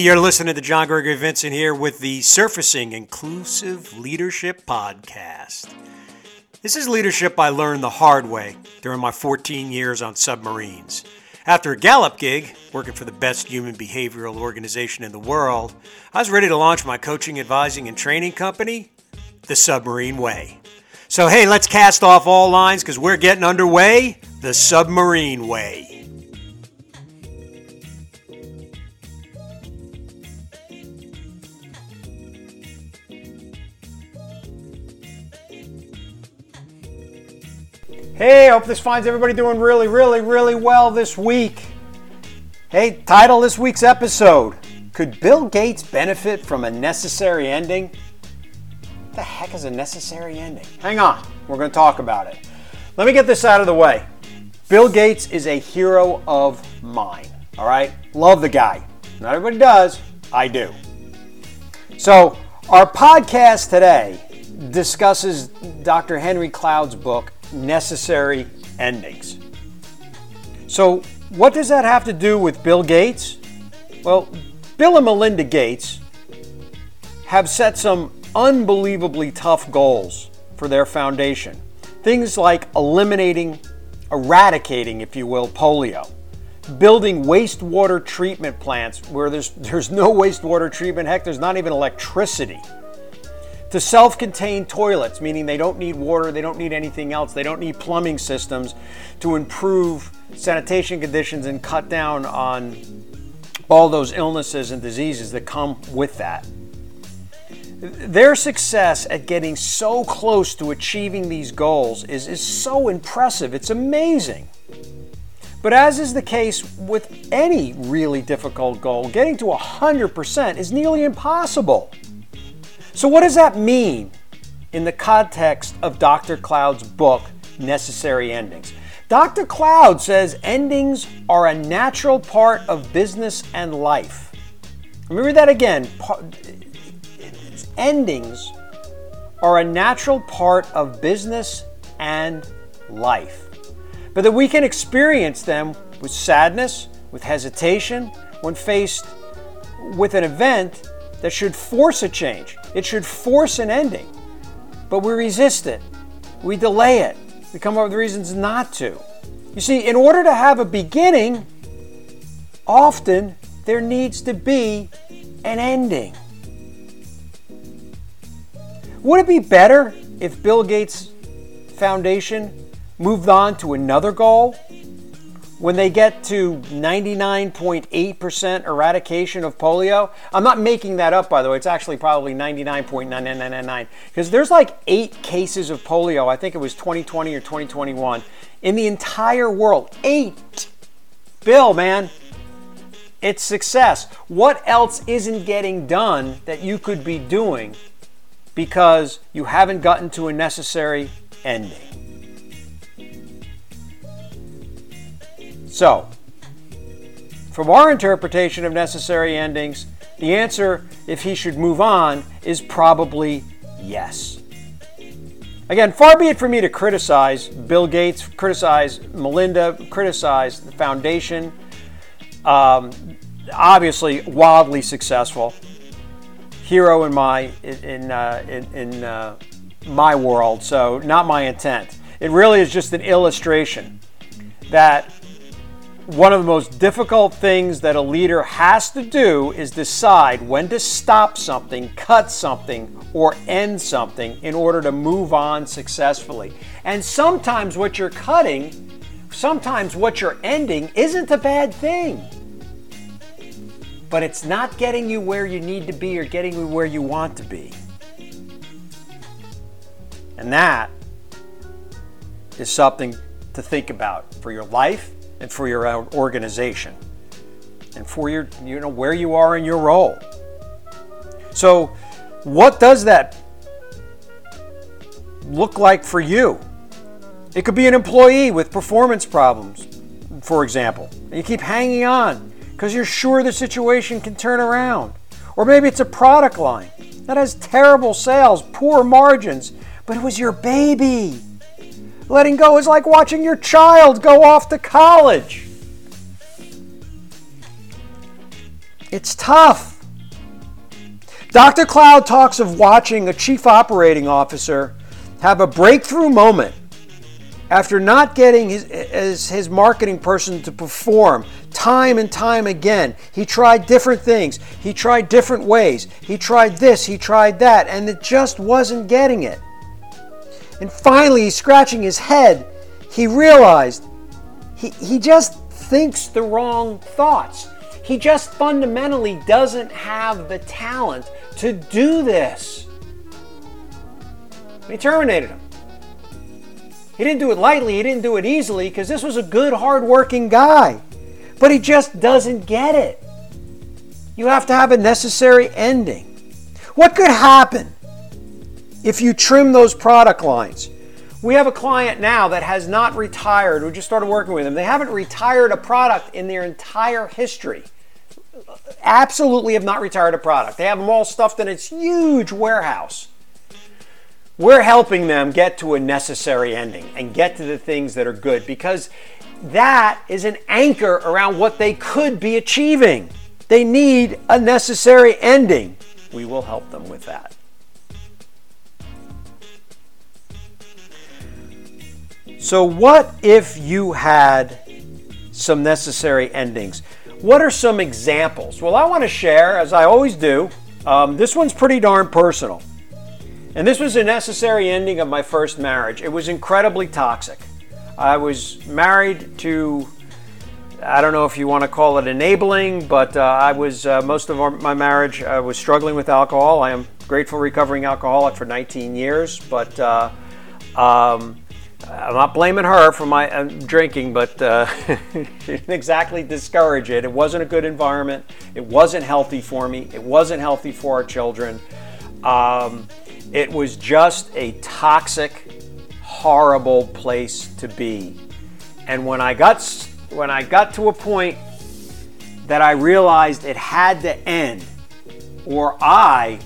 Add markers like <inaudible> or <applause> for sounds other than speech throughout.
You're listening to John Gregory Vincent here with the Surfacing Inclusive Leadership Podcast. This is leadership I learned the hard way during my 14 years on submarines. After a Gallup gig, working for the best human behavioral organization in the world, I was ready to launch my coaching, advising, and training company, The Submarine Way. So, hey, let's cast off all lines because we're getting underway the Submarine Way. Hey, hope this finds everybody doing really, really, really well this week. Hey, title this week's episode Could Bill Gates benefit from a necessary ending? What the heck is a necessary ending? Hang on, we're going to talk about it. Let me get this out of the way. Bill Gates is a hero of mine, all right? Love the guy. Not everybody does, I do. So, our podcast today discusses Dr. Henry Cloud's book, necessary endings. So, what does that have to do with Bill Gates? Well, Bill and Melinda Gates have set some unbelievably tough goals for their foundation. Things like eliminating, eradicating, if you will, polio, building wastewater treatment plants where there's, there's no wastewater treatment, heck, there's not even electricity to self contained toilets, meaning they don't need water, they don't need anything else, they don't need plumbing systems to improve sanitation conditions and cut down on all those illnesses and diseases that come with that. Their success at getting so close to achieving these goals is, is so impressive. It's amazing. But as is the case with any really difficult goal, getting to 100% is nearly impossible. So, what does that mean in the context of Dr. Cloud's book, Necessary Endings? Dr. Cloud says endings are a natural part of business and life. Read that again. Endings are a natural part of business and life, but that we can experience them with sadness, with hesitation, when faced with an event that should force a change. It should force an ending. But we resist it. We delay it. We come up with reasons not to. You see, in order to have a beginning, often there needs to be an ending. Would it be better if Bill Gates Foundation moved on to another goal when they get to 99.8% eradication of polio, I'm not making that up, by the way. It's actually probably 99.9999 because there's like eight cases of polio. I think it was 2020 or 2021 in the entire world. Eight. Bill, man, it's success. What else isn't getting done that you could be doing because you haven't gotten to a necessary ending? So, from our interpretation of necessary endings, the answer, if he should move on, is probably yes. Again, far be it for me to criticize Bill Gates, criticize Melinda, criticize the foundation. Um, obviously, wildly successful, hero in my in uh, in, in uh, my world. So, not my intent. It really is just an illustration that one of the most difficult things that a leader has to do is decide when to stop something, cut something, or end something in order to move on successfully. And sometimes what you're cutting, sometimes what you're ending isn't a bad thing. But it's not getting you where you need to be or getting you where you want to be. And that is something to think about for your life and for your organization and for your you know where you are in your role. So, what does that look like for you? It could be an employee with performance problems, for example. You keep hanging on because you're sure the situation can turn around. Or maybe it's a product line that has terrible sales, poor margins, but it was your baby. Letting go is like watching your child go off to college. It's tough. Dr. Cloud talks of watching a chief operating officer have a breakthrough moment after not getting his, his, his, marketing person to perform time and time again. He tried different things, he tried different ways, he tried this, he tried that, and it just wasn't getting it. And finally, scratching his head. He realized he, he just thinks the wrong thoughts. He just fundamentally doesn't have the talent to do this. He terminated him. He didn't do it lightly, he didn't do it easily because this was a good, hard-working guy. But he just doesn't get it. You have to have a necessary ending. What could happen if you trim those product lines? We have a client now that has not retired. We just started working with them. They haven't retired a product in their entire history. Absolutely have not retired a product. They have them all stuffed in its huge warehouse. We're helping them get to a necessary ending and get to the things that are good because that is an anchor around what they could be achieving. They need a necessary ending. We will help them with that. So, what if you had some necessary endings? What are some examples? Well, I want to share, as I always do. Um, this one's pretty darn personal. And this was a necessary ending of my first marriage. It was incredibly toxic. I was married to, I don't know if you want to call it enabling, but uh, I was, uh, most of our, my marriage, I was struggling with alcohol. I am grateful recovering alcoholic for 19 years, but uh, um, I'm not blaming her for my uh, drinking, but uh, <laughs> didn't exactly discourage it. It wasn't a good environment. It wasn't healthy for me. It wasn't healthy for our children. Um, it was just a toxic, horrible place to be. And when I got when I got to a point that I realized it had to end, or I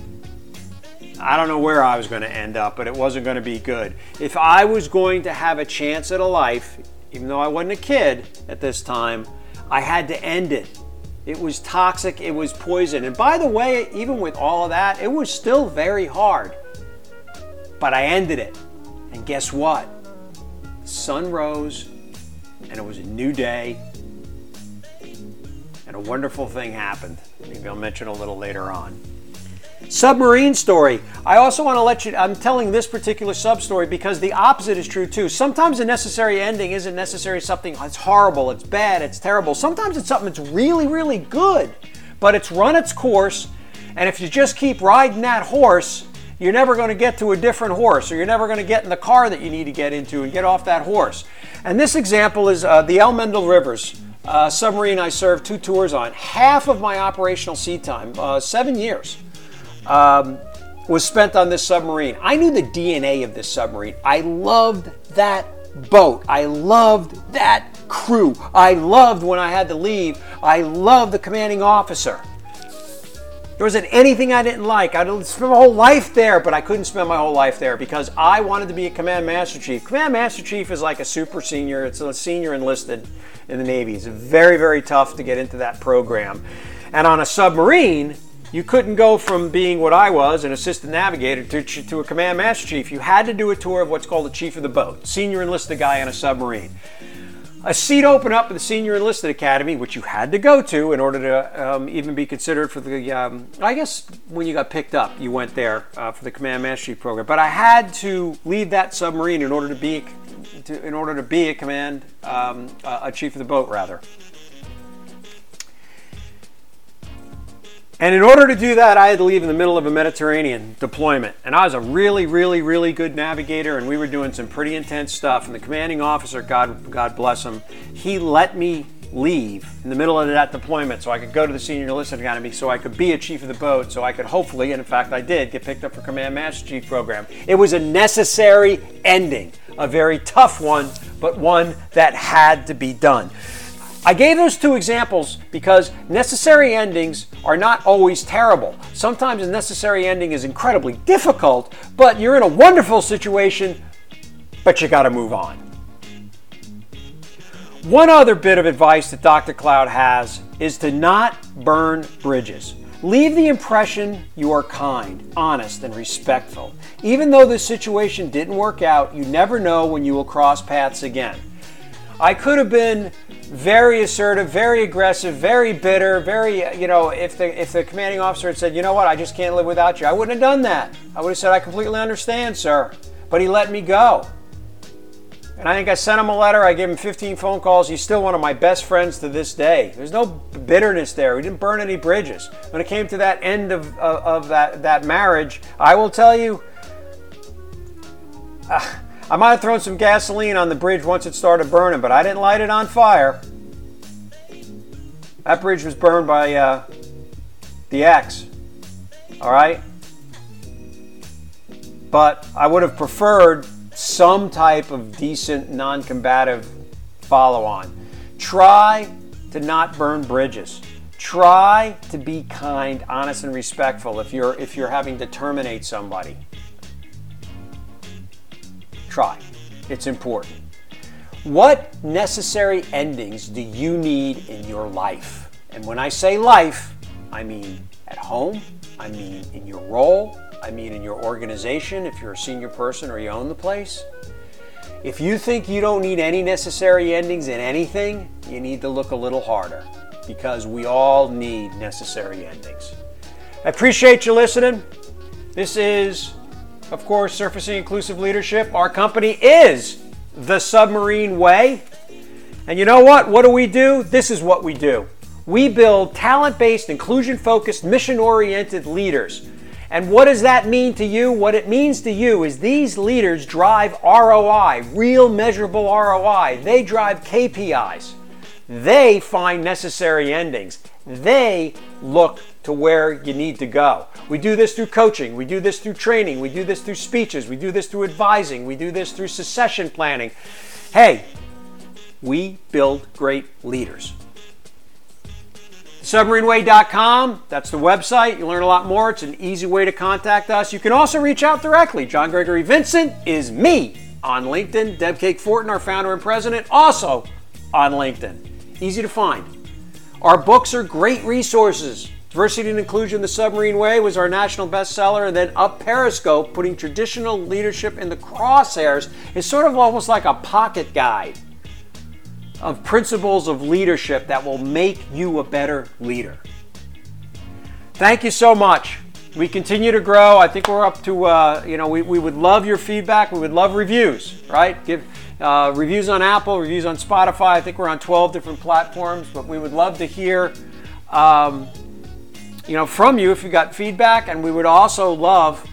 I don't know where I was going to end up, but it wasn't going to be good. If I was going to have a chance at a life, even though I wasn't a kid at this time, I had to end it. It was toxic, it was poison. And by the way, even with all of that, it was still very hard. But I ended it. And guess what? The sun rose and it was a new day. And a wonderful thing happened. Maybe I'll mention a little later on. Submarine story. I also want to let you, I'm telling this particular sub story because the opposite is true too. Sometimes a necessary ending isn't necessarily something that's horrible, it's bad, it's terrible. Sometimes it's something that's really, really good, but it's run its course. And if you just keep riding that horse, you're never going to get to a different horse, or you're never going to get in the car that you need to get into and get off that horse. And this example is uh, the L. Mendel Rivers uh, submarine I served two tours on. Half of my operational sea time, uh, seven years, um, was spent on this submarine. I knew the DNA of this submarine. I loved that boat. I loved that crew. I loved when I had to leave. I loved the commanding officer. There wasn't anything I didn't like. I'd spend my whole life there, but I couldn't spend my whole life there because I wanted to be a Command Master Chief. Command Master Chief is like a super senior, it's a senior enlisted in the Navy. It's very, very tough to get into that program. And on a submarine, you couldn't go from being what I was, an assistant navigator, to, to a Command Master Chief. You had to do a tour of what's called the Chief of the Boat, senior enlisted guy on a submarine a seat opened up at the Senior Enlisted Academy, which you had to go to in order to um, even be considered for the. Um, I guess when you got picked up, you went there uh, for the Command Master Chief program. But I had to leave that submarine in order to be, to, in order to be a command, um, a chief of the boat, rather. And in order to do that, I had to leave in the middle of a Mediterranean deployment. And I was a really, really, really good navigator, and we were doing some pretty intense stuff. And the commanding officer, God, God bless him, he let me leave in the middle of that deployment so I could go to the Senior Enlisted Academy, so I could be a chief of the boat, so I could hopefully, and in fact I did, get picked up for Command Master Chief program. It was a necessary ending, a very tough one, but one that had to be done. I gave those two examples because necessary endings are not always terrible. Sometimes a necessary ending is incredibly difficult, but you're in a wonderful situation, but you got to move on. One other bit of advice that Dr. Cloud has is to not burn bridges. Leave the impression you are kind, honest, and respectful. Even though the situation didn't work out, you never know when you will cross paths again. I could have been very assertive, very aggressive, very bitter, very, you know, if the if the commanding officer had said, "You know what? I just can't live without you." I wouldn't have done that. I would have said, "I completely understand, sir." But he let me go. And I think I sent him a letter. I gave him 15 phone calls. He's still one of my best friends to this day. There's no bitterness there. We didn't burn any bridges. When it came to that end of, of, of that, that marriage, I will tell you, uh, I might have thrown some gasoline on the bridge once it started burning, but I didn't light it on fire. That bridge was burned by uh, the ex. All right? But I would have preferred some type of decent non combative follow on. Try to not burn bridges. Try to be kind, honest, and respectful if you're if you're having to terminate somebody. Try. It's important. What necessary endings do you need in your life? And when I say life, I mean at home, I mean in your role, I mean in your organization, if you're a senior person or you own the place. If you think you don't need any necessary endings in anything, you need to look a little harder because we all need necessary endings. I appreciate you listening. This is, of course, Surfacing Inclusive Leadership. Our company is the Submarine Way. And you know what? What do we do? This is what we do. We build talent based, inclusion focused, mission oriented leaders and what does that mean to you? What it means to you is these leaders drive ROI, real measurable ROI. They drive KPIs. They find necessary endings. They look to where you need to go. We do this through coaching, we do this through training, we do this through speeches, we do this through advising, we do this through succession planning. Hey, we build great leaders. Submarineway.com, that's the website. You learn a lot more. It's an easy way to contact us. You can also reach out directly. John Gregory Vincent is me on LinkedIn. Deb Cake Fortin, our founder and president, also on LinkedIn. Easy to find. Our books are great resources. Diversity and Inclusion the Submarine Way was our national bestseller, and then Up Periscope, putting traditional leadership in the crosshairs, is sort of almost like a pocket guide of principles of leadership that will make you a better leader. Thank you so much. We continue to grow. I think we're up to, uh, you know, we, we would love your feedback. We would love reviews, right? Give uh, reviews on Apple, reviews on Spotify. I think we're on 12 different platforms, but we would love to hear, um, you know, from you if you got feedback, and we would also love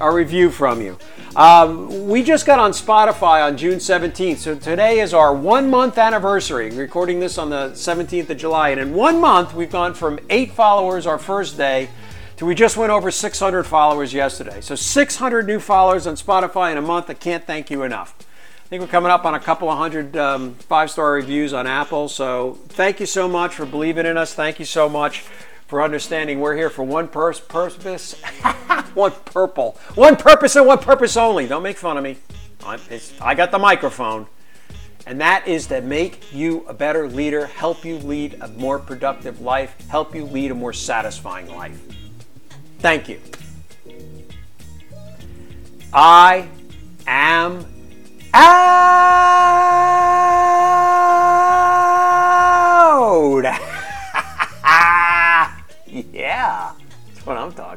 a review from you. Um, we just got on Spotify on June 17th, so today is our one month anniversary. recording this on the 17th of July, and in one month, we've gone from eight followers our first day to we just went over 600 followers yesterday. So 600 new followers on Spotify in a month. I can't thank you enough. I think we're coming up on a couple of hundred um, five star reviews on Apple. So thank you so much for believing in us. Thank you so much for understanding we're here for one pur- purpose, <laughs> one purple, one purpose and one purpose only. Don't make fun of me. I got the microphone. And that is to make you a better leader, help you lead a more productive life, help you lead a more satisfying life. Thank you. I am out. what I'm talking